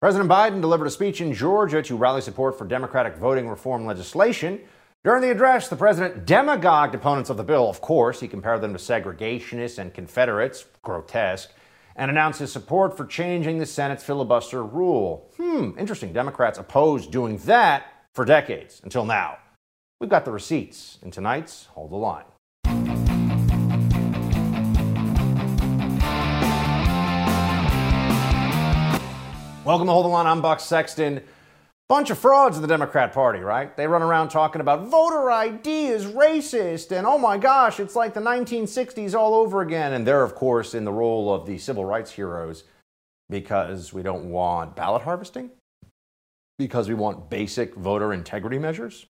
President Biden delivered a speech in Georgia to rally support for Democratic voting reform legislation. During the address, the president demagogued opponents of the bill. Of course, he compared them to segregationists and Confederates, grotesque, and announced his support for changing the Senate's filibuster rule. Hmm, interesting. Democrats opposed doing that for decades, until now. We've got the receipts in tonight's Hold the Line. Welcome to Hold the Line. I'm Buck Sexton. Bunch of frauds in the Democrat Party, right? They run around talking about voter ID is racist and oh my gosh, it's like the 1960s all over again. And they're, of course, in the role of the civil rights heroes because we don't want ballot harvesting, because we want basic voter integrity measures.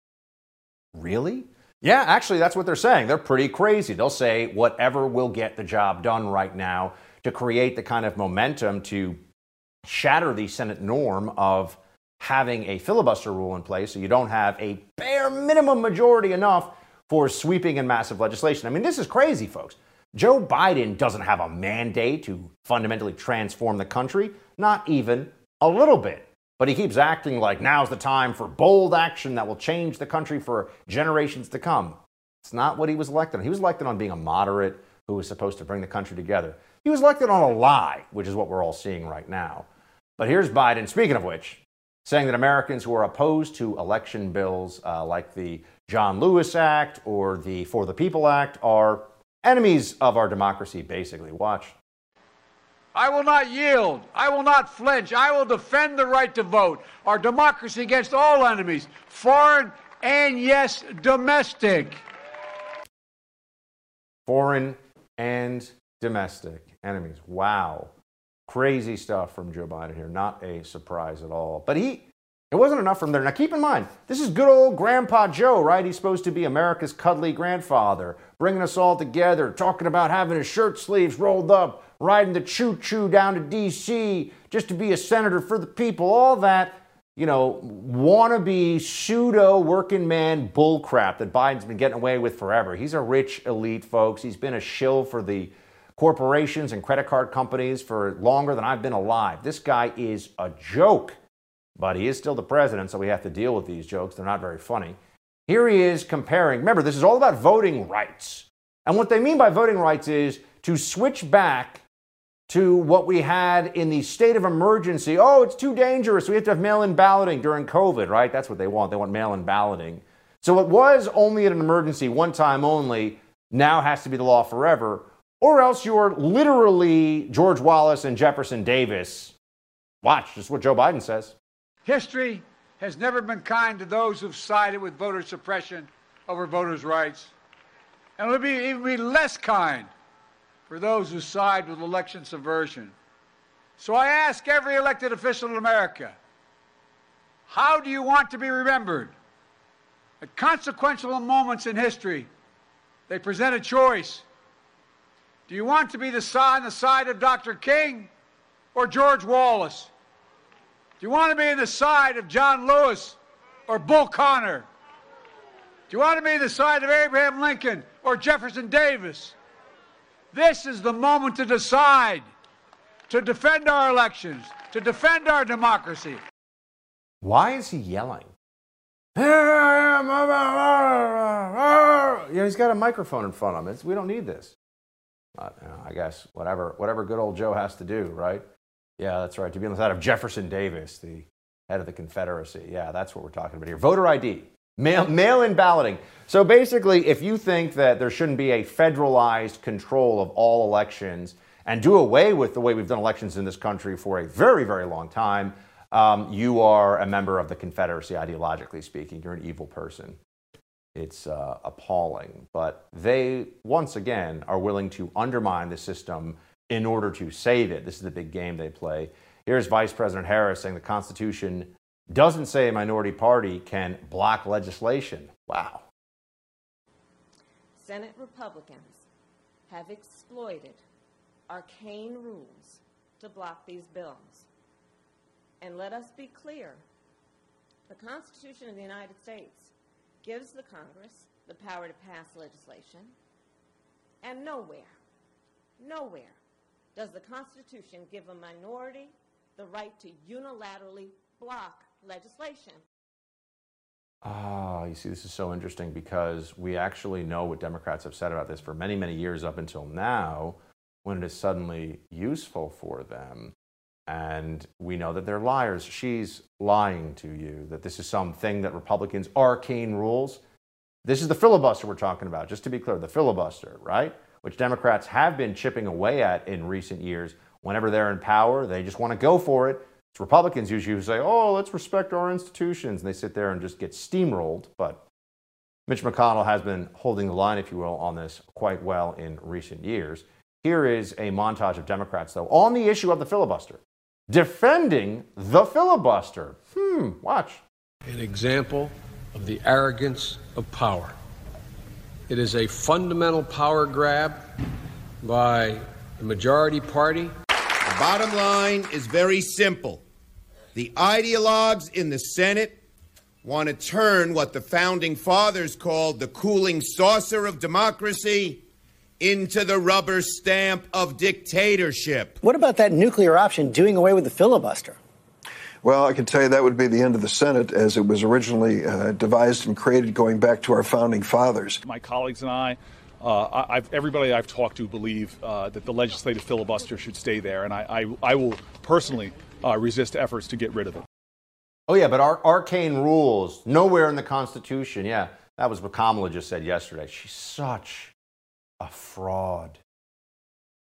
Really? Yeah, actually, that's what they're saying. They're pretty crazy. They'll say whatever will get the job done right now to create the kind of momentum to shatter the Senate norm of having a filibuster rule in place so you don't have a bare minimum majority enough for sweeping and massive legislation. I mean, this is crazy, folks. Joe Biden doesn't have a mandate to fundamentally transform the country, not even a little bit. But he keeps acting like now's the time for bold action that will change the country for generations to come. It's not what he was elected on. He was elected on being a moderate who was supposed to bring the country together. He was elected on a lie, which is what we're all seeing right now. But here's Biden, speaking of which, saying that Americans who are opposed to election bills uh, like the John Lewis Act or the For the People Act are enemies of our democracy, basically. Watch. I will not yield. I will not flinch. I will defend the right to vote, our democracy against all enemies, foreign and, yes, domestic. Foreign and domestic enemies. Wow. Crazy stuff from Joe Biden here. Not a surprise at all. But he, it wasn't enough from there. Now keep in mind, this is good old Grandpa Joe, right? He's supposed to be America's cuddly grandfather, bringing us all together, talking about having his shirt sleeves rolled up, riding the choo choo down to D.C. just to be a senator for the people, all that, you know, wannabe pseudo working man bullcrap that Biden's been getting away with forever. He's a rich elite, folks. He's been a shill for the corporations and credit card companies for longer than I've been alive. This guy is a joke, but he is still the president, so we have to deal with these jokes. They're not very funny. Here he is comparing. Remember, this is all about voting rights. And what they mean by voting rights is to switch back to what we had in the state of emergency. Oh, it's too dangerous. We have to have mail in balloting during COVID, right? That's what they want. They want mail in balloting. So it was only in an emergency, one time only, now has to be the law forever or else you're literally George Wallace and Jefferson Davis. Watch, just what Joe Biden says. History has never been kind to those who've sided with voter suppression over voters' rights. And it'll be even be less kind for those who side with election subversion. So I ask every elected official in America, how do you want to be remembered? At consequential moments in history, they present a choice do you want to be the on the side of Dr. King or George Wallace? Do you want to be on the side of John Lewis or Bull Connor? Do you want to be on the side of Abraham Lincoln or Jefferson Davis? This is the moment to decide, to defend our elections, to defend our democracy. Why is he yelling? Know, he's got a microphone in front of him. It's, we don't need this. Uh, I guess whatever, whatever good old Joe has to do, right? Yeah, that's right. To be on the side of Jefferson Davis, the head of the Confederacy. Yeah, that's what we're talking about here. Voter ID, mail, mail-in balloting. So basically, if you think that there shouldn't be a federalized control of all elections and do away with the way we've done elections in this country for a very, very long time, um, you are a member of the Confederacy, ideologically speaking. You're an evil person. It's uh, appalling. But they, once again, are willing to undermine the system in order to save it. This is the big game they play. Here's Vice President Harris saying the Constitution doesn't say a minority party can block legislation. Wow. Senate Republicans have exploited arcane rules to block these bills. And let us be clear the Constitution of the United States gives the Congress the power to pass legislation, and nowhere, nowhere does the Constitution give a minority the right to unilaterally block legislation. Ah, you see, this is so interesting because we actually know what Democrats have said about this for many, many years up until now, when it is suddenly useful for them. And we know that they're liars. She's lying to you, that this is something that Republicans arcane rules. This is the filibuster we're talking about, just to be clear, the filibuster, right? Which Democrats have been chipping away at in recent years. Whenever they're in power, they just want to go for it. It's Republicans usually who say, oh, let's respect our institutions. And they sit there and just get steamrolled. But Mitch McConnell has been holding the line, if you will, on this quite well in recent years. Here is a montage of Democrats, though, on the issue of the filibuster, defending the filibuster. Hmm, watch. An example of the arrogance of power. It is a fundamental power grab by the majority party. The bottom line is very simple. The ideologues in the Senate want to turn what the founding fathers called the cooling saucer of democracy into the rubber stamp of dictatorship. What about that nuclear option doing away with the filibuster? Well, I can tell you that would be the end of the Senate as it was originally uh, devised and created going back to our founding fathers. My colleagues and I uh, I've, everybody I've talked to believe uh, that the legislative filibuster should stay there, and I, I, I will personally uh, resist efforts to get rid of it. Oh, yeah, but our arcane rules, nowhere in the Constitution. Yeah, that was what Kamala just said yesterday. She's such a fraud.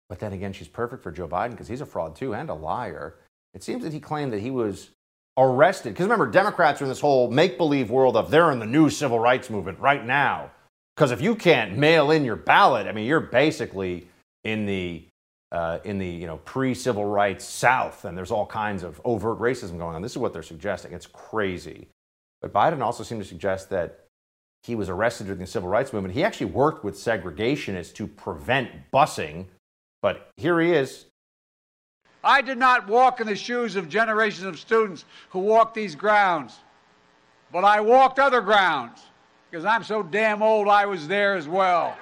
But then again, she's perfect for Joe Biden because he's a fraud too and a liar. It seems that he claimed that he was arrested. Because remember, Democrats are in this whole make believe world of they're in the new civil rights movement right now. Because if you can't mail in your ballot, I mean, you're basically in the uh, in the you know pre-civil rights South, and there's all kinds of overt racism going on. This is what they're suggesting. It's crazy. But Biden also seemed to suggest that he was arrested during the civil rights movement. He actually worked with segregationists to prevent busing. But here he is. I did not walk in the shoes of generations of students who walked these grounds, but I walked other grounds because I'm so damn old I was there as well.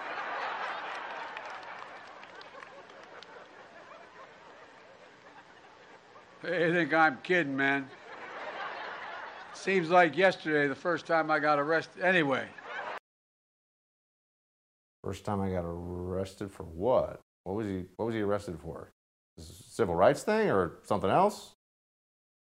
They think I'm kidding, man. Seems like yesterday, the first time I got arrested. Anyway. First time I got arrested for what? What was he? What was he arrested for? Civil rights thing or something else?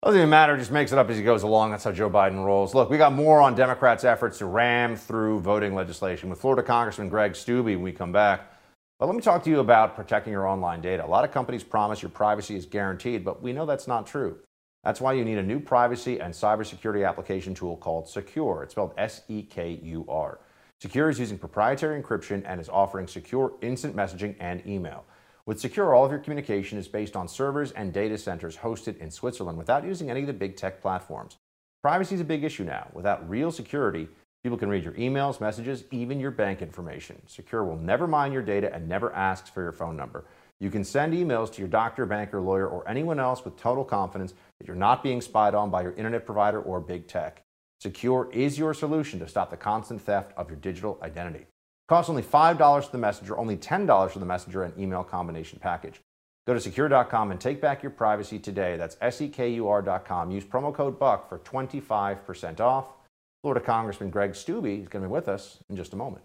Doesn't even matter, just makes it up as he goes along. That's how Joe Biden rolls. Look, we got more on Democrats' efforts to ram through voting legislation with Florida Congressman Greg Steube when we come back. But let me talk to you about protecting your online data. A lot of companies promise your privacy is guaranteed, but we know that's not true. That's why you need a new privacy and cybersecurity application tool called Sekur. It's spelled S E K U R. Sekur is using proprietary encryption and is offering secure instant messaging and email. With Sekur, all of your communication is based on servers and data centers hosted in Switzerland without using any of the big tech platforms. Privacy is a big issue now. Without real security, people can read your emails, messages, even your bank information. Sekur will never mine your data and never asks for your phone number. You can send emails to your doctor, banker, lawyer, or anyone else with total confidence that you're not being spied on by your internet provider or big tech. Sekur is your solution to stop the constant theft of your digital identity. Costs only $5 for the messenger, only $10 for the messenger and email combination package. Go to sekur.com and take back your privacy today. That's S-E-K-U-R.com. Use promo code BUCK for 25% off. Florida Congressman Greg Steube is going to be with us in just a moment.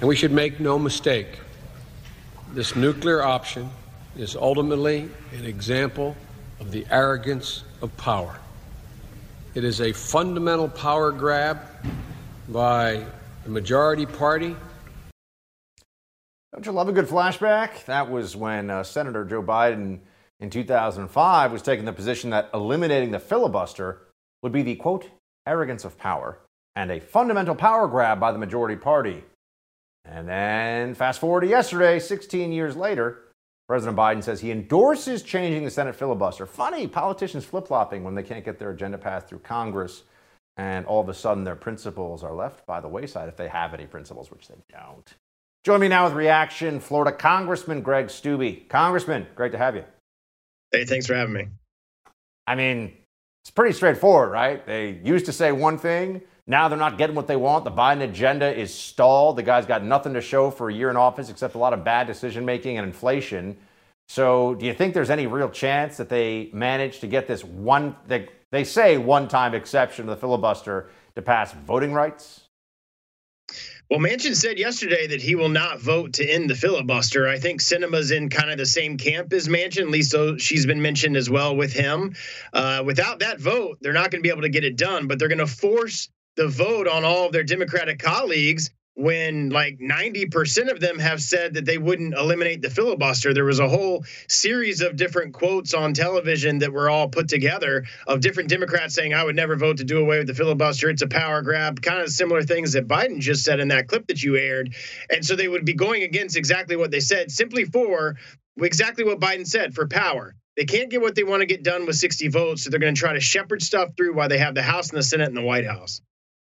And we should make no mistake. This nuclear option is ultimately an example of the arrogance of power. It is a fundamental power grab by the majority party. Don't you love a good flashback? That was when uh, Senator Joe Biden in 2005 was taking the position that eliminating the filibuster would be the quote, arrogance of power and a fundamental power grab by the majority party. And then fast forward to yesterday, 16 years later, President Biden says he endorses changing the Senate filibuster. Funny, politicians flip flopping when they can't get their agenda passed through Congress, and all of a sudden their principles are left by the wayside if they have any principles, which they don't. Join me now with reaction Florida Congressman Greg Steube. Congressman, great to have you. Hey, thanks for having me. I mean, it's pretty straightforward, right? They used to say one thing, Now they're not getting what they want. The Biden agenda is stalled. The guy's got nothing to show for a year in office except a lot of bad decision making and inflation. So, do you think there's any real chance that they manage to get this one, they, they say one time exception to the filibuster to pass voting rights? Well, Manchin said yesterday that he will not vote to end the filibuster. I think Sinema's in kind of the same camp as Manchin. Least she's been mentioned as well with him. Uh, without that vote, they're not going to be able to get it done, but they're going to force the vote on all of their Democratic colleagues when like 90% of them have said that they wouldn't eliminate the filibuster. There was a whole series of different quotes on television that were all put together of different Democrats saying, I would never vote to do away with the filibuster. It's a power grab, kind of similar things that Biden just said in that clip that you aired. And so they would be going against exactly what they said, simply for exactly what Biden said for power. They can't get what they want to get done with 60 votes, so they're going to try to shepherd stuff through while they have the House and the Senate and the White House.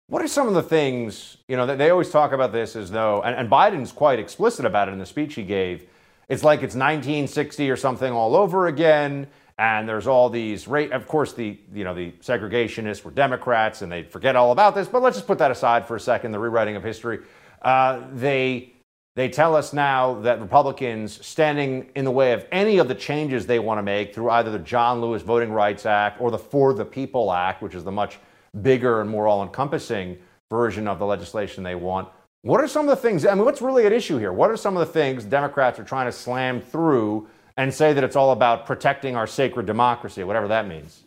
What are some of the things, you know, that they always talk about this as though, and, and, Biden's quite explicit about it in the speech he gave. It's like it's 1960 or something all over again. And there's all these, rate, of course, the, you know, the segregationists were Democrats and they forget all about this, but let's just put that aside for a second, the rewriting of history. Uh, they, they tell us now that Republicans standing in the way of any of the changes they want to make through either the John Lewis Voting Rights Act or the For the People Act, which is the much bigger and more all encompassing version of the legislation they want. What are some of the things? I mean, what's really at issue here? What are some of the things Democrats are trying to slam through and say that it's all about protecting our sacred democracy, whatever that means?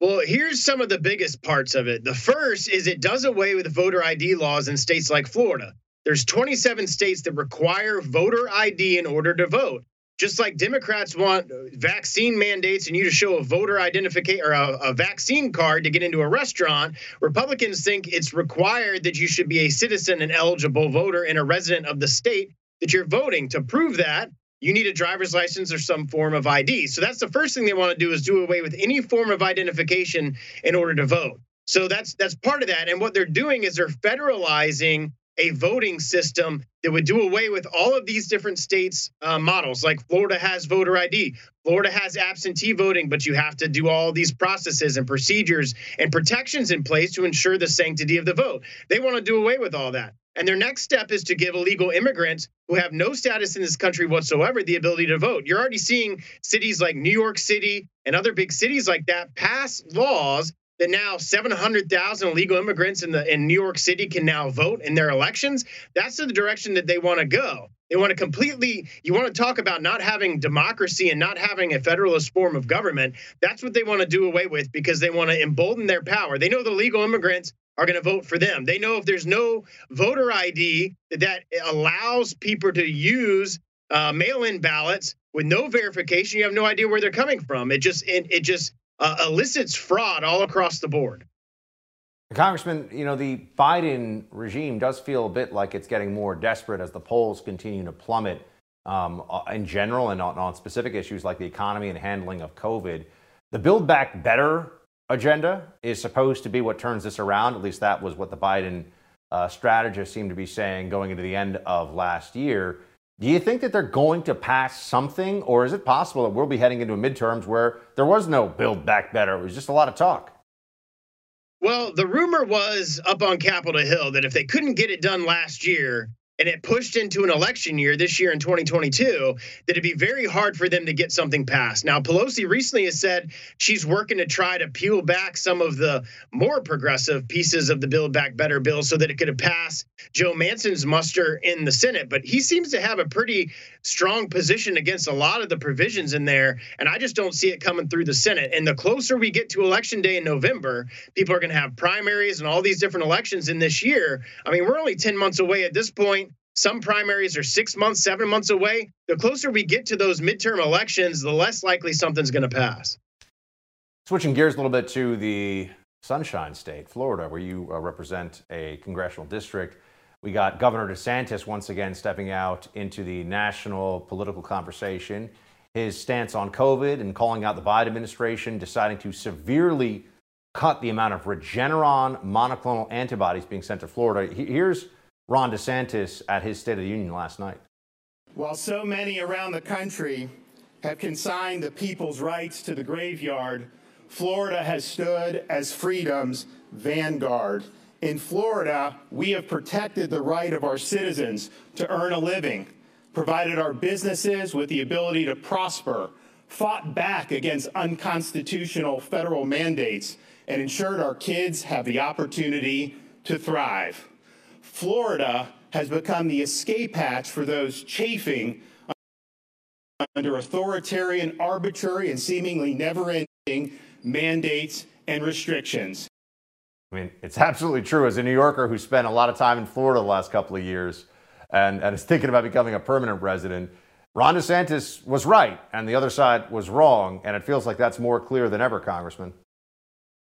Well, here's some of the biggest parts of it. The first is it does away with voter ID laws in states like Florida. There's 27 states that require voter ID in order to vote. Just like Democrats want vaccine mandates and you to show a voter identification or a, a, vaccine card to get into a restaurant, Republicans think it's required that you should be a citizen and eligible voter and a resident of the state that you're voting. To prove that, you need a driver's license or some form of ID. So that's the first thing they want to do is do away with any form of identification in order to vote. So that's that's part of that. And what they're doing is they're federalizing a voting system that would do away with all of these different states' uh, models. Like Florida has voter ID, Florida has absentee voting, but you have to do all these processes and procedures and protections in place to ensure the sanctity of the vote. They want to do away with all that. And their next step is to give illegal immigrants who have no status in this country whatsoever the ability to vote. You're already seeing cities like New York City and other big cities like that pass laws that now 700,000 illegal immigrants in the in New York City can now vote in their elections. That's the direction that they want to go. They want to completely you want to talk about not having democracy and not having a federalist form of government. That's what they want to do away with because they want to embolden their power. They know the legal immigrants are going to vote for them. They know if there's no voter ID that allows people to use uh, mail-in ballots with no verification, you have no idea where they're coming from. It just it, it just uh, elicits fraud all across the board. Congressman, you know, the Biden regime does feel a bit like it's getting more desperate as the polls continue to plummet um, uh, in general and on, on, specific issues like the economy and handling of COVID. The Build Back Better agenda is supposed to be what turns this around. At least that was what the Biden uh, strategists seemed to be saying going into the end of last year. Do you think that they're going to pass something, or is it possible that we'll be heading into a midterms where there was no build back better? It was just a lot of talk. Well, the rumor was up on Capitol Hill that if they couldn't get it done last year, and it pushed into an election year this year in 2022 that it'd be very hard for them to get something passed. Now, Pelosi recently has said she's working to try to peel back some of the more progressive pieces of the Build Back Better bill so that it could pass Joe Manchin's muster in the Senate. But he seems to have a pretty strong position against a lot of the provisions in there. And I just don't see it coming through the Senate. And the closer we get to election day in November, people are going to have primaries and all these different elections in this year. I mean, we're only 10 months away at this point some primaries are six months, seven months away. The closer we get to those midterm elections, the less likely something's going to pass. Switching gears a little bit to the Sunshine State, Florida, where you uh, represent a congressional district. We got Governor DeSantis once again stepping out into the national political conversation. His stance on COVID and calling out the Biden administration, deciding to severely cut the amount of Regeneron monoclonal antibodies being sent to Florida. Here's Ron DeSantis at his State of the Union last night. While so many around the country have consigned the people's rights to the graveyard, Florida has stood as freedom's vanguard. In Florida, we have protected the right of our citizens to earn a living, provided our businesses with the ability to prosper, fought back against unconstitutional federal mandates, and ensured our kids have the opportunity to thrive. Florida has become the escape hatch for those chafing under authoritarian, arbitrary, and seemingly never ending mandates and restrictions. I mean, it's absolutely true. As a New Yorker who spent a lot of time in Florida the last couple of years and, and is thinking about becoming a permanent resident, Ron DeSantis was right and the other side was wrong. And it feels like that's more clear than ever, Congressman.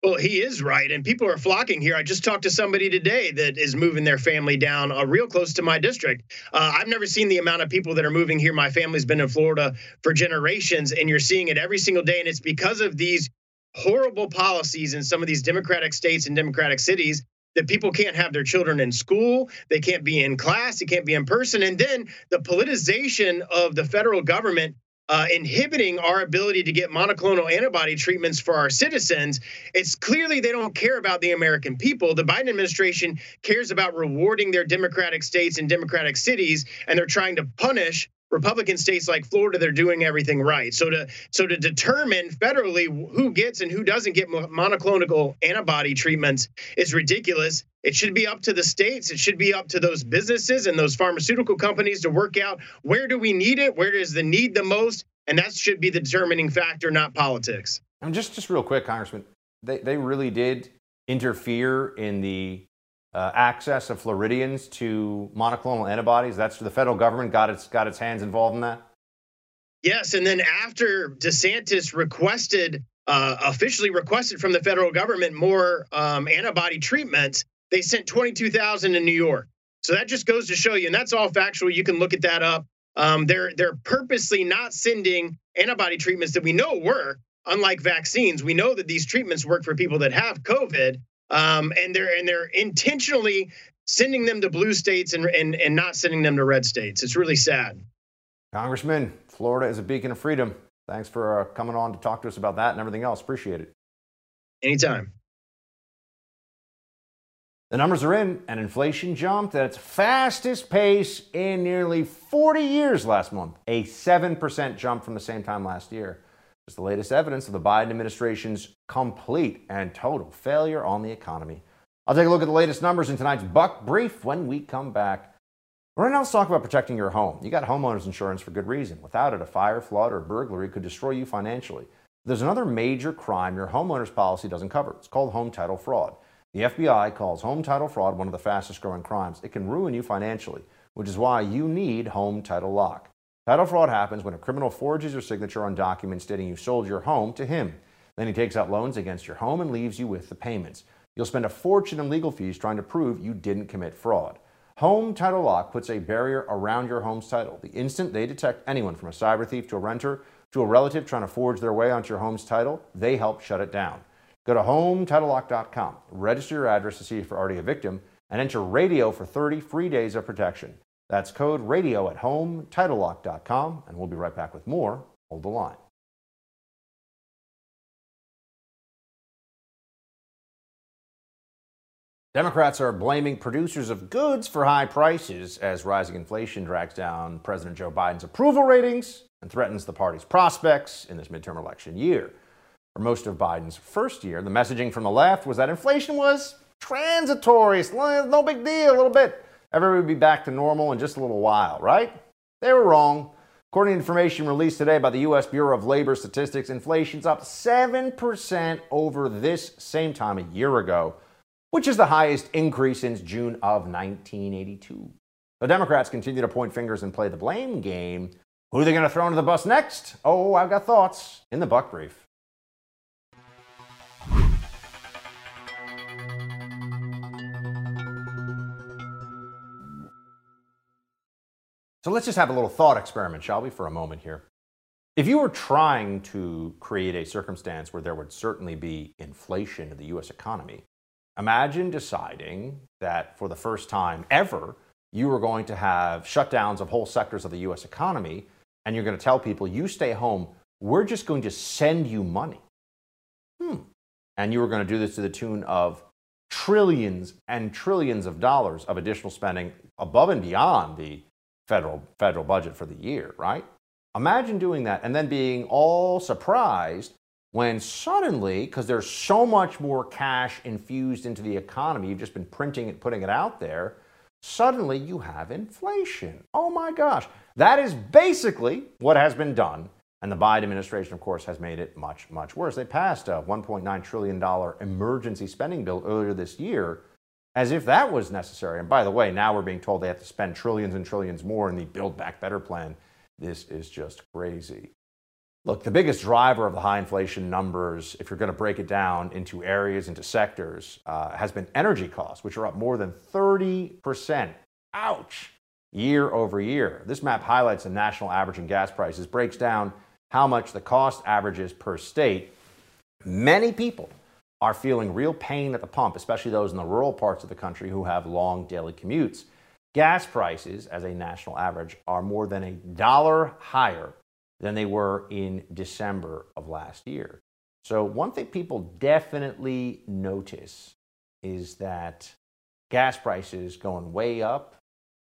Well, he is right, and people are flocking here. I just talked to somebody today that is moving their family down uh, real close to my district. Uh, I've never seen the amount of people that are moving here. My family's been in Florida for generations, and you're seeing it every single day. And it's because of these horrible policies in some of these Democratic states and Democratic cities that people can't have their children in school, they can't be in class, they can't be in person. And then the politicization of the federal government uh, inhibiting our ability to get monoclonal antibody treatments for our citizens, it's clearly they don't care about the American people. The Biden administration cares about rewarding their Democratic states and Democratic cities, and they're trying to punish Republican states like Florida, they're doing everything right. So to so to determine federally who gets and who doesn't get monoclonal antibody treatments is ridiculous. It should be up to the states. It should be up to those businesses and those pharmaceutical companies to work out where do we need it, where is the need the most, and that should be the determining factor, not politics. And just just real quick, Congressman, they they really did interfere in the uh, access of Floridians to monoclonal antibodies. That's the federal government got its got its hands involved in that. Yes, and then after DeSantis requested, uh, officially requested from the federal government more um, antibody treatments, they sent 22,000 in New York. So that just goes to show you, and that's all factual. You can look at that up. Um, they're they're purposely not sending antibody treatments that we know work. Unlike vaccines, we know that these treatments work for people that have COVID um, and they're and they're intentionally sending them to blue states and, and and not sending them to red states. It's really sad. Congressman, Florida is a beacon of freedom. Thanks for uh, coming on to talk to us about that and everything else. Appreciate it. Anytime. The numbers are in, and inflation jumped at its fastest pace in nearly 40 years last month, a 7% jump from the same time last year is the latest evidence of the Biden administration's complete and total failure on the economy. I'll take a look at the latest numbers in tonight's Buck Brief when we come back. Right now, let's talk about protecting your home. You got homeowners insurance for good reason. Without it, a fire, flood, or burglary could destroy you financially. There's another major crime your homeowner's policy doesn't cover. It's called home title fraud. The FBI calls home title fraud one of the fastest growing crimes. It can ruin you financially, which is why you need Home Title Lock. Title fraud happens when a criminal forges your signature on documents stating you sold your home to him. Then he takes out loans against your home and leaves you with the payments. You'll spend a fortune in legal fees trying to prove you didn't commit fraud. Home Title Lock puts a barrier around your home's title. The instant they detect anyone from a cyber thief to a renter to a relative trying to forge their way onto your home's title, they help shut it down. Go to HomeTitleLock.com, register your address to see if you're already a victim, and enter radio for 30 free days of protection. That's code radio at home, titlelock.com, and we'll be right back with more. Hold the line. Democrats are blaming producers of goods for high prices as rising inflation drags down President Joe Biden's approval ratings and threatens the party's prospects in this midterm election year. For most of Biden's first year, the messaging from the left was that inflation was transitory, no big deal, a little bit. Everybody would be back to normal in just a little while, right? They were wrong. According to information released today by the U.S. Bureau of Labor Statistics, inflation's up 7% over this same time a year ago, which is the highest increase since June of 1982. The Democrats continue to point fingers and play the blame game. Who are they going to throw under the bus next? Oh, I've got thoughts in the Buck Brief. So let's just have a little thought experiment, shall we, for a moment here. If you were trying to create a circumstance where there would certainly be inflation in the US economy, imagine deciding that for the first time ever, you were going to have shutdowns of whole sectors of the US economy, and you're going to tell people, you stay home, we're just going to send you money. Hmm. And you were going to do this to the tune of trillions and trillions of dollars of additional spending above and beyond the federal federal budget for the year, right? Imagine doing that and then being all surprised when suddenly, because there's so much more cash infused into the economy, you've just been printing it, putting it out there, suddenly you have inflation. Oh my gosh. That is basically what has been done. And the Biden administration, of course, has made it much, much worse. They passed a $1.9 trillion emergency spending bill earlier this year as if that was necessary. And by the way, now we're being told they have to spend trillions and trillions more in the Build Back Better plan. This is just crazy. Look, the biggest driver of the high inflation numbers, if you're going to break it down into areas, into sectors, uh, has been energy costs, which are up more than 30%. Ouch! Year over year. This map highlights the national average in gas prices, breaks down how much the cost averages per state. Many people are feeling real pain at the pump, especially those in the rural parts of the country who have long daily commutes. Gas prices, as a national average, are more than a dollar higher than they were in December of last year. So, one thing people definitely notice is that gas prices going way up,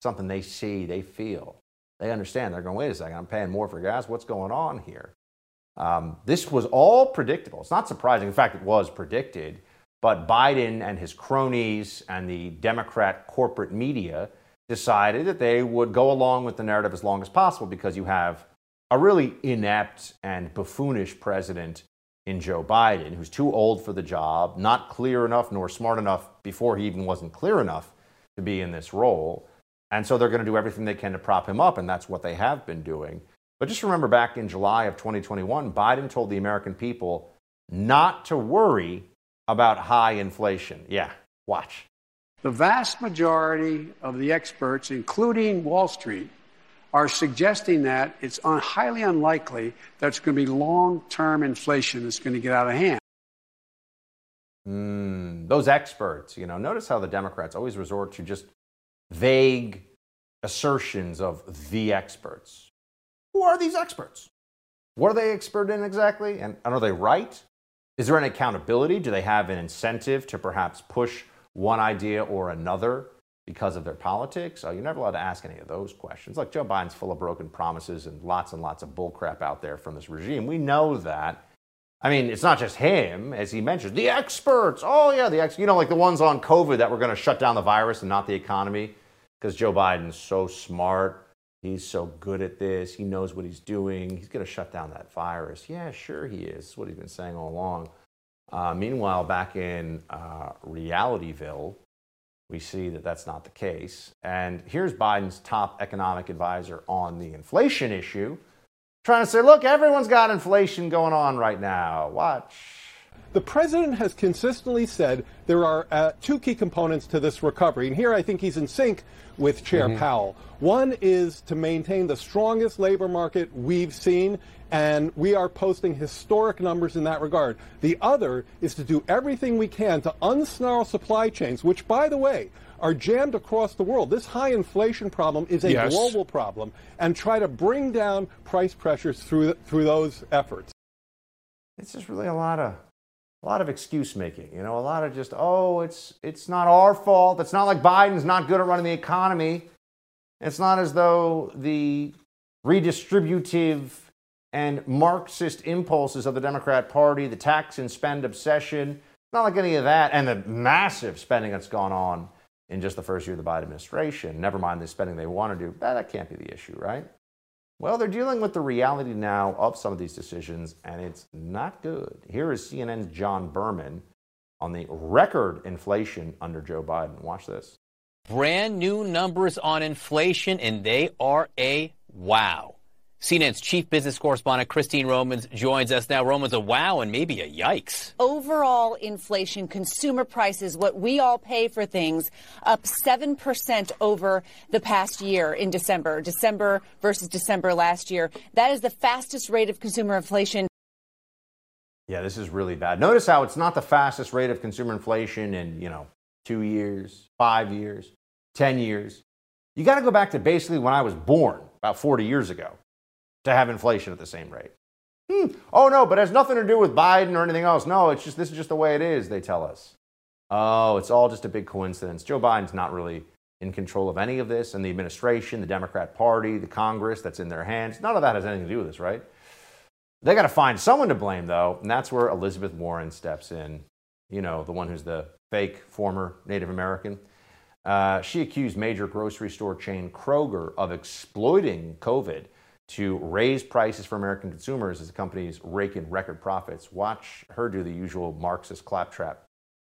something they see, they feel. They understand. They're going, wait a second, I'm paying more for gas. What's going on here? Um, this was all predictable. It's not surprising. In fact, it was predicted. But Biden and his cronies and the Democrat corporate media decided that they would go along with the narrative as long as possible because you have a really inept and buffoonish president in Joe Biden, who's too old for the job, not clear enough nor smart enough before he even wasn't clear enough to be in this role. And so they're going to do everything they can to prop him up, and that's what they have been doing. But just remember back in July of 2021, Biden told the American people not to worry about high inflation. Yeah, watch. The vast majority of the experts, including Wall Street, are suggesting that it's un- highly unlikely that it's going to be long term inflation that's going to get out of hand. Mm, those experts, you know, notice how the Democrats always resort to just vague assertions of the experts. Who are these experts? What are they expert in exactly? And, are they right? Is there an accountability? Do they have an incentive to perhaps push one idea or another because of their politics? Oh, you're never allowed to ask any of those questions. Like Joe Biden's full of broken promises and lots and lots of bullcrap out there from this regime. We know that. I mean, it's not just him, as he mentioned, the experts. Oh, yeah, the ex, you know, like the ones on COVID that were going to shut down the virus and not the economy because Joe Biden's so smart. He's so good at this. He knows what he's doing. He's going to shut down that virus. Yeah, sure he is. That's what he's been saying all along. Uh, meanwhile, back in uh, Realityville, we see that that's not the case. And here's Biden's top economic advisor on the inflation issue, trying to say, look, everyone's got inflation going on right now. Watch. The president has consistently said there are uh, two key components to this recovery. And here I think he's in sync with Chair mm-hmm. Powell. One is to maintain the strongest labor market we've seen, and we are posting historic numbers in that regard. The other is to do everything we can to unsnarl supply chains, which, by the way, are jammed across the world. This high inflation problem is a yes. global problem, and try to bring down price pressures through, through those efforts. It's just really a lot of a lot of excuse making, you know, a lot of just, oh, it's it's not our fault. It's not like Biden's not good at running the economy. It's not as though the redistributive and Marxist impulses of the Democrat Party, the tax and spend obsession, not like any of that, and the massive spending that's gone on in just the first year of the Biden administration. Never mind the spending they want to do. That can't be the issue, right? Well, they're dealing with the reality now of some of these decisions, and it's not good. Here is CNN's John Berman on the record inflation under Joe Biden. Watch this. Brand new numbers on inflation, and they are a wow. CNN's chief business correspondent Christine Romans joins us now. Romans, a wow and maybe a yikes. Overall inflation, consumer prices, what we all pay for things, up 7% over the past year in December, December versus December last year. That is the fastest rate of consumer inflation. Yeah, this is really bad. Notice how it's not the fastest rate of consumer inflation in, you know, two years, five years, 10 years. You got to go back to basically when I was born, about 40 years ago to have inflation at the same rate. Hmm. Oh no, but it has nothing to do with Biden or anything else. No, it's just this is just the way it is, they tell us. Oh, it's all just a big coincidence. Joe Biden's not really in control of any of this, and the administration, the Democrat Party, the Congress that's in their hands, none of that has anything to do with this, right? They got to find someone to blame, though, and that's where Elizabeth Warren steps in. You know, the one who's the fake former Native American. Uh, she accused major grocery store chain Kroger of exploiting COVID to raise prices for American consumers as the companies rake in record profits. Watch her do the usual Marxist claptrap.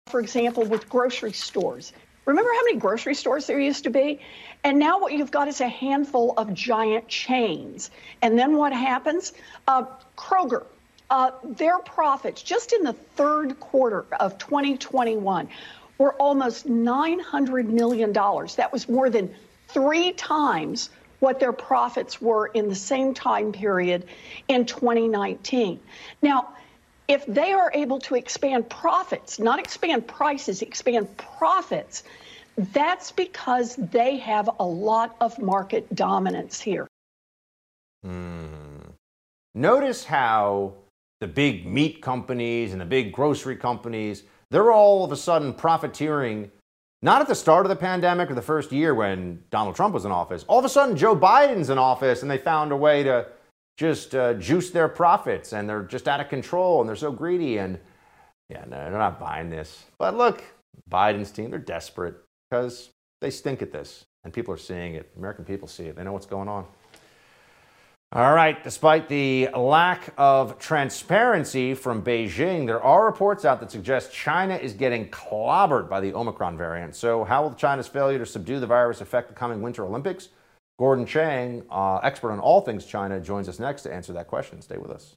For example, with grocery stores. Remember how many grocery stores there used to be? And now what you've got is a handful of giant chains. And then what happens? Uh, Kroger, uh, their profits just in the third quarter of 2021 were almost $900 million. That was more than three times what their profits were in the same time period in 2019. Now, if they are able to expand profits, not expand prices, expand profits, that's because they have a lot of market dominance here. Mm. Notice how the big meat companies and the big grocery companies, they're all of a sudden profiteering not at the start of the pandemic or the first year when Donald Trump was in office. All of a sudden, Joe Biden's in office and they found a way to just uh, juice their profits and they're just out of control and they're so greedy. And yeah, no, they're not buying this. But look, Biden's team, they're desperate because they stink at this and people are seeing it. American people see it, they know what's going on. All right, despite the lack of transparency from Beijing, there are reports out that suggest China is getting clobbered by the Omicron variant. So, how will China's failure to subdue the virus affect the coming Winter Olympics? Gordon Chang, uh, expert on all things China, joins us next to answer that question. Stay with us.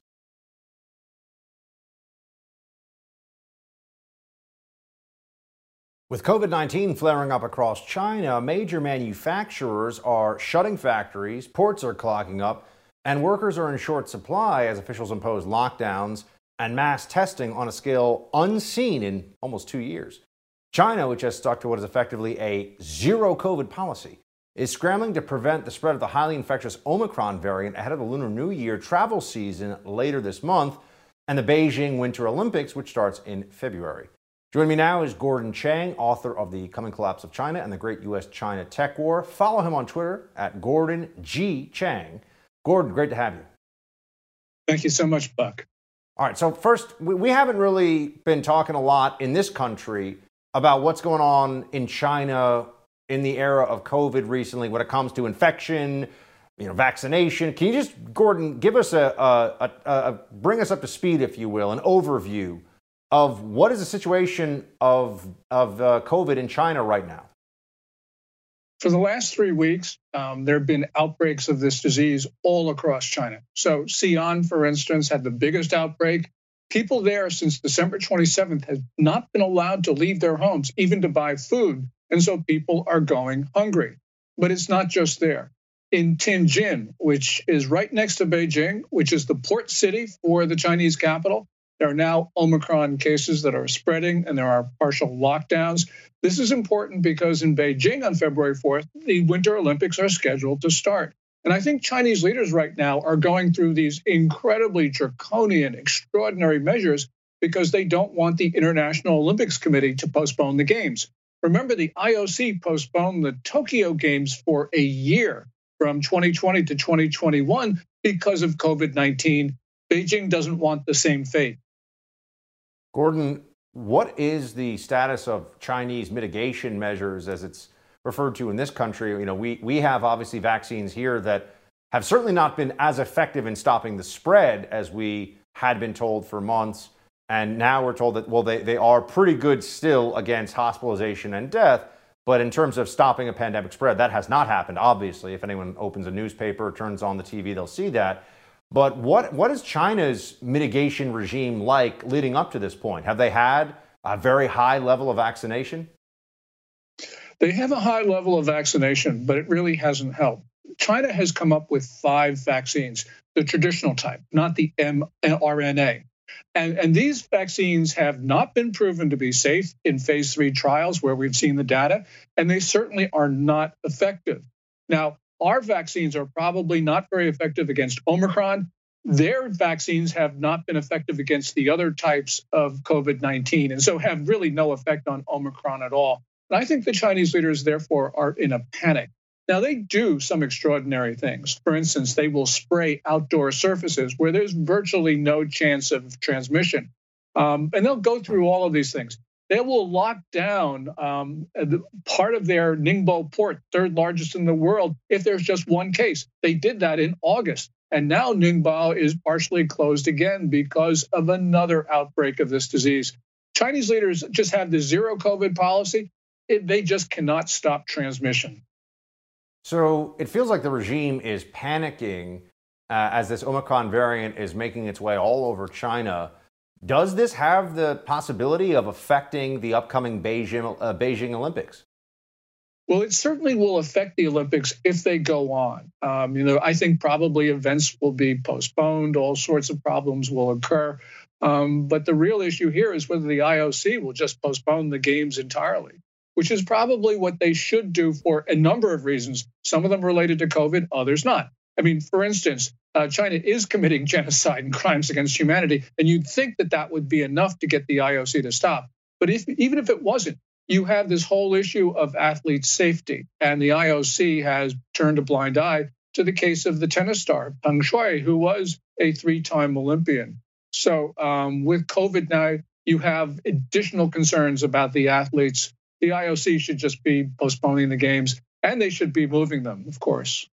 With COVID 19 flaring up across China, major manufacturers are shutting factories, ports are clogging up and workers are in short supply as officials impose lockdowns and mass testing on a scale unseen in almost two years. China, which has stuck to what is effectively a zero COVID policy, is scrambling to prevent the spread of the highly infectious Omicron variant ahead of the Lunar New Year travel season later this month and the Beijing Winter Olympics, which starts in February. Joining me now is Gordon Chang, author of The Coming Collapse of China and the Great U.S. China Tech War. Follow him on Twitter at Gordon G. Chang. Gordon, great to have you. Thank you so much, Buck. All right, so first, we haven't really been talking a lot in this country about what's going on in China in the era of COVID recently when it comes to infection, you know, vaccination. Can you just, Gordon, give us a, a, a, a bring us up to speed, if you will, an overview of what is the situation of of uh, COVID in China right now? For the last three weeks, um, there have been outbreaks of this disease all across China. So, Xi'an, for instance, had the biggest outbreak. People there since December 27th have not been allowed to leave their homes, even to buy food. And so people are going hungry. But it's not just there. In Tianjin, which is right next to Beijing, which is the port city for the Chinese capital, there are now Omicron cases that are spreading and there are partial lockdowns. This is important because in Beijing on February 4th, the Winter Olympics are scheduled to start. And I think Chinese leaders right now are going through these incredibly draconian, extraordinary measures because they don't want the International Olympics Committee to postpone the Games. Remember, the IOC postponed the Tokyo Games for a year from 2020 to 2021 because of COVID 19. Beijing doesn't want the same fate. Gordon, what is the status of Chinese mitigation measures as it's referred to in this country? You know, we, we have obviously vaccines here that have certainly not been as effective in stopping the spread as we had been told for months. And now we're told that, well, they, they are pretty good still against hospitalization and death. But in terms of stopping a pandemic spread, that has not happened, obviously. If anyone opens a newspaper, or turns on the TV, they'll see that. But what, what is China's mitigation regime like leading up to this point? Have they had a very high level of vaccination? They have a high level of vaccination, but it really hasn't helped. China has come up with five vaccines, the traditional type, not the mRNA. And, and these vaccines have not been proven to be safe in phase three trials where we've seen the data, and they certainly are not effective. Now, our vaccines are probably not very effective against Omicron, their vaccines have not been effective against the other types of COVID 19, and so have really no effect on Omicron at all. And I think the Chinese leaders, therefore, are in a panic. Now, they do some extraordinary things. For instance, they will spray outdoor surfaces where there's virtually no chance of transmission. Um, and they'll go through all of these things. They will lock down um, part of their Ningbo port, third largest in the world, if there's just one case. They did that in August. And now Ningbo is partially closed again because of another outbreak of this disease. Chinese leaders just have the zero COVID policy. It, they just cannot stop transmission. So it feels like the regime is panicking uh, as this Omicron variant is making its way all over China. Does this have the possibility of affecting the upcoming Beijing, uh, Beijing Olympics? Well, it certainly will affect the Olympics if they go on. Um, you know, I think probably events will be postponed, all sorts of problems will occur. Um, but the real issue here is whether the IOC will just postpone the games entirely, which is probably what they should do for a number of reasons. Some of them related to COVID, others not. I mean, for instance, uh, China is committing genocide and crimes against humanity, and you'd think that that would be enough to get the IOC to stop. But if, even if it wasn't, you have this whole issue of athlete safety, and the IOC has turned a blind eye to the case of the tennis star Peng Shuai, who was a three-time Olympian. So um, with COVID now, you have additional concerns about the athletes. The IOC should just be postponing the games, and they should be moving them, of course.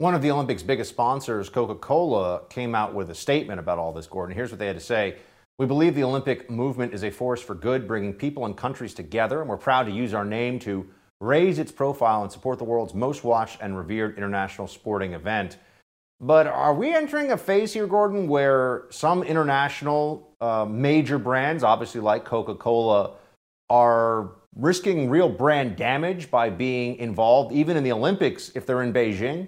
One of the Olympics' biggest sponsors, Coca Cola, came out with a statement about all this, Gordon. Here's what they had to say. We believe the Olympic movement is a force for good, bringing people and countries together, and we're proud to use our name to raise its profile and support the world's most watched and revered international sporting event. But are we entering a phase here, Gordon, where some international uh, major brands, obviously like Coca Cola, are risking real brand damage by being involved, even in the Olympics, if they're in Beijing?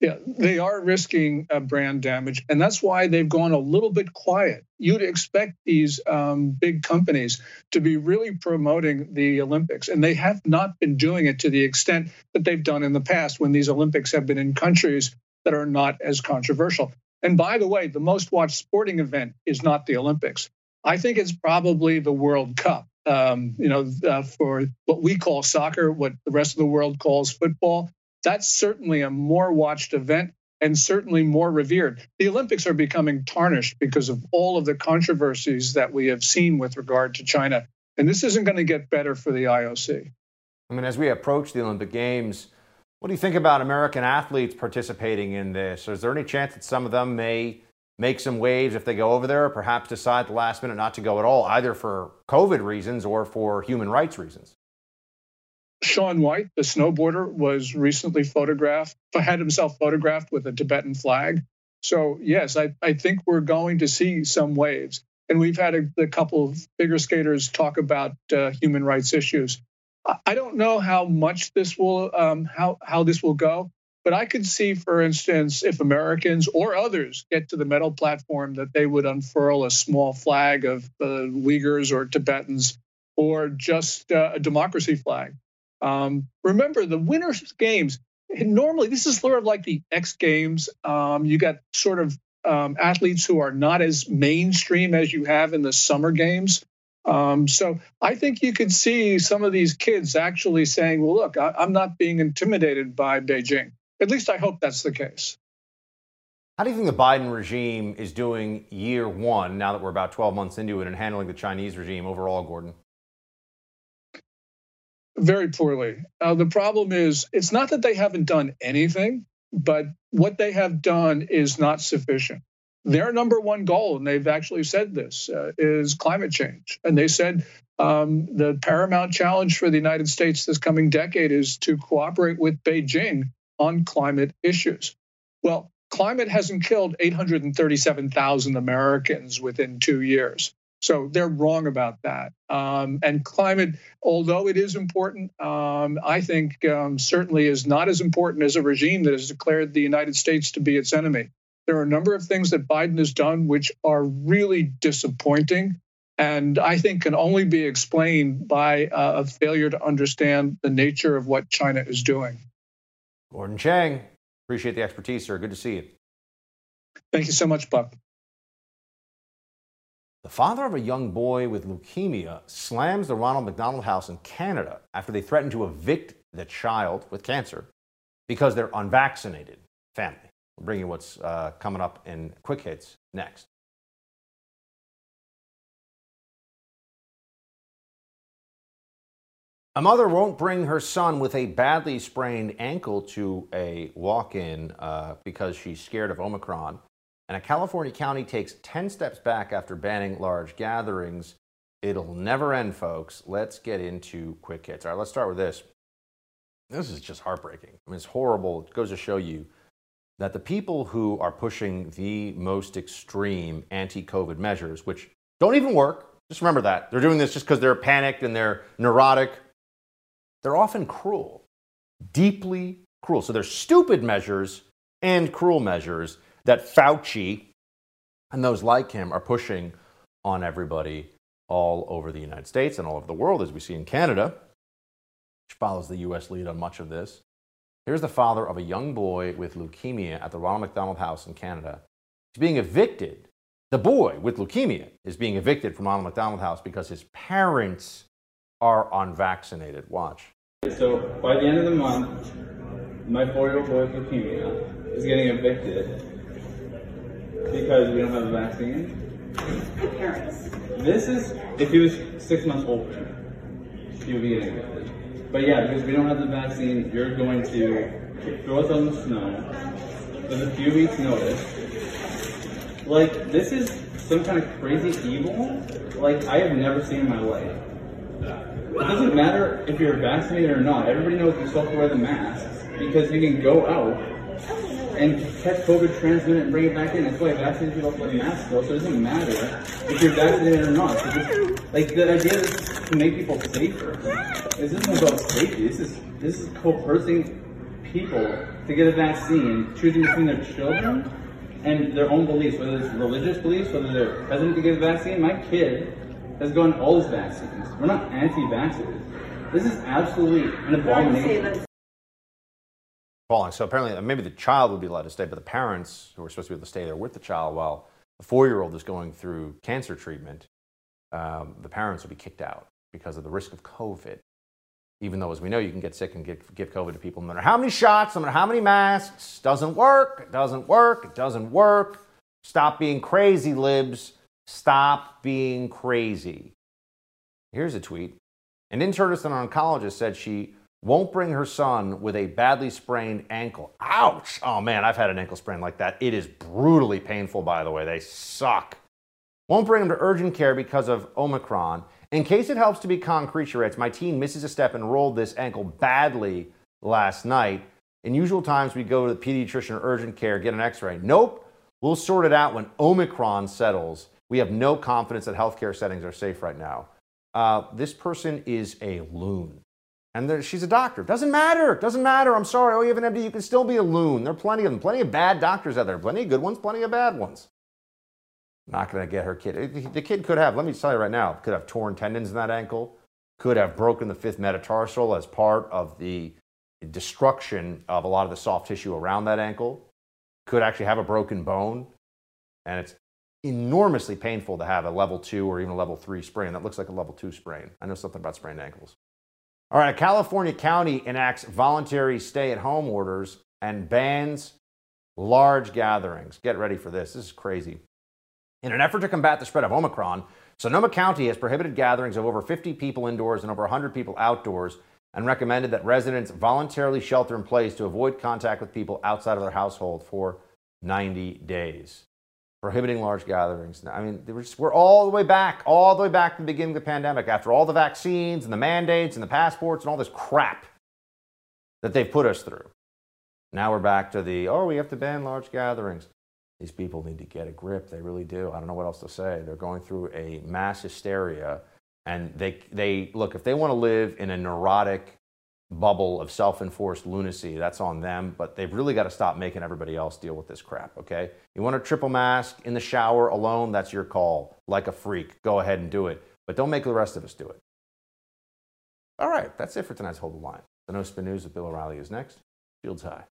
Yeah, they are risking uh, brand damage, and that's why they've gone a little bit quiet. You'd expect these um, big companies to be really promoting the Olympics, and they have not been doing it to the extent that they've done in the past when these Olympics have been in countries that are not as controversial. And by the way, the most watched sporting event is not the Olympics. I think it's probably the World Cup. Um, you know, uh, for what we call soccer, what the rest of the world calls football that's certainly a more watched event and certainly more revered. The Olympics are becoming tarnished because of all of the controversies that we have seen with regard to China. And this isn't going to get better for the IOC. I mean, as we approach the Olympic Games, what do you think about American athletes participating in this? Is there any chance that some of them may make some waves if they go over there, or perhaps decide the last minute not to go at all, either for COVID reasons or for human rights reasons? Shaun White, the snowboarder, was recently photographed, had himself photographed with a Tibetan flag. So, yes, I, I think we're going to see some waves. And we've had a, a couple of figure skaters talk about uh, human rights issues. I don't know how much this will, um, how, how this will go, but I could see, for instance, if Americans or others get to the medal platform, that they would unfurl a small flag of uh, Uyghurs or Tibetans or just uh, a democracy flag. Um, remember, the Winter Games, normally, this is sort of like the X Games. Um, you got sort of um, athletes who are not as mainstream as you have in the Summer Games. Um, so I think you could see some of these kids actually saying, well, look, I, I'm not being intimidated by Beijing. At least I hope that's the case. How do you think the Biden regime is doing year one, now that we're about 12 months into it, and handling the Chinese regime overall, Gordon? Very poorly. Uh, the problem is, it's not that they haven't done anything, but what they have done is not sufficient. Their number one goal, and they've actually said this, uh, is climate change. And they said um, the paramount challenge for the United States this coming decade is to cooperate with Beijing on climate issues. Well, climate hasn't killed 837,000 Americans within two years. So they're wrong about that. Um, and climate, although it is important, um, I think um, certainly is not as important as a regime that has declared the United States to be its enemy. There are a number of things that Biden has done which are really disappointing. And I think can only be explained by uh, a failure to understand the nature of what China is doing. Gordon Chang, appreciate the expertise, sir. Good to see you. Thank you so much, Buck. The father of a young boy with leukemia slams the Ronald McDonald House in Canada after they threatened to evict the child with cancer because they're unvaccinated family. We'll bring you what's uh, coming up in quick hits next. A mother won't bring her son with a badly sprained ankle to a walk in uh, because she's scared of Omicron. And a California county takes 10 steps back after banning large gatherings. It'll never end, folks. Let's get into quick hits. All right, let's start with this. This is just heartbreaking. I mean, it's horrible. It goes to show you that the people who are pushing the most extreme anti COVID measures, which don't even work, just remember that. They're doing this just because they're panicked and they're neurotic they're often cruel, deeply cruel. So they're stupid measures and cruel measures that Fauci and those like him are pushing on everybody all over the United States and all over the world, as we see in Canada, which follows the US lead on much of this. Here's the father of a young boy with leukemia at the Ronald McDonald House in Canada. He's being evicted. The boy with leukemia is being evicted from Ronald McDonald House because his parents are unvaccinated. Watch. So by the end of the month, my four-year-old boy with leukemia is getting evicted because we don't have a vaccine. Parents. This is if he was six months older, he would be getting evicted. But yeah, because we don't have the vaccine, you're going to throw us on the snow with a few weeks' notice. Like this is some kind of crazy evil like I have never seen in my life. It doesn't matter if you're vaccinated or not. Everybody knows you still have to wear the masks because you can go out and catch COVID, transmit it, and bring it back in. That's why vaccinated people wear masks though, So it doesn't matter if you're vaccinated or not. So just, like the idea is to make people safer. This isn't about safety. This is this is coercing people to get a vaccine, choosing between their children and their own beliefs, whether it's religious beliefs, whether they're hesitant to get a vaccine. My kid has gotten all his vaccines. We're not anti-vaccines. This is absolutely an abomination. Falling. So apparently, maybe the child would be allowed to stay, but the parents who are supposed to be able to stay there with the child while the four-year-old is going through cancer treatment, um, the parents would be kicked out because of the risk of COVID. Even though, as we know, you can get sick and give, give COVID to people no matter how many shots, no matter how many masks. Doesn't work. It doesn't work. It doesn't work. Stop being crazy, libs. Stop being crazy. Here's a tweet. An internist and oncologist said she won't bring her son with a badly sprained ankle. Ouch! Oh man, I've had an ankle sprain like that. It is brutally painful, by the way. They suck. Won't bring him to urgent care because of Omicron. In case it helps to be concrete, she writes, my teen misses a step and rolled this ankle badly last night. In usual times, we go to the pediatrician or urgent care, get an x ray. Nope, we'll sort it out when Omicron settles. We have no confidence that healthcare settings are safe right now. Uh, this person is a loon. And she's a doctor. Doesn't matter. Doesn't matter. I'm sorry. Oh, you have an MD. You can still be a loon. There are plenty of them. Plenty of bad doctors out there. Plenty of good ones. Plenty of bad ones. Not going to get her kid. The kid could have, let me tell you right now, could have torn tendons in that ankle, could have broken the fifth metatarsal as part of the destruction of a lot of the soft tissue around that ankle, could actually have a broken bone. And it's enormously painful to have a level two or even a level three sprain. That looks like a level two sprain. I know something about sprained ankles. All right, a California county enacts voluntary stay at home orders and bans large gatherings. Get ready for this. This is crazy. In an effort to combat the spread of Omicron, Sonoma County has prohibited gatherings of over 50 people indoors and over 100 people outdoors and recommended that residents voluntarily shelter in place to avoid contact with people outside of their household for 90 days prohibiting large gatherings. I mean, we're, just, we're all the way back, all the way back to the beginning of the pandemic, after all the vaccines and the mandates and the passports and all this crap that they've put us through. Now we're back to the, oh, we have to ban large gatherings. These people need to get a grip. They really do. I don't know what else to say. They're going through a mass hysteria. And they, they look, if they want to live in a neurotic, bubble of self enforced lunacy. That's on them, but they've really got to stop making everybody else deal with this crap, okay? You want a triple mask in the shower alone? That's your call. Like a freak. Go ahead and do it. But don't make the rest of us do it. All right, that's it for tonight's Hold the Line. The No Spin News with Bill O'Reilly is next. Shields high.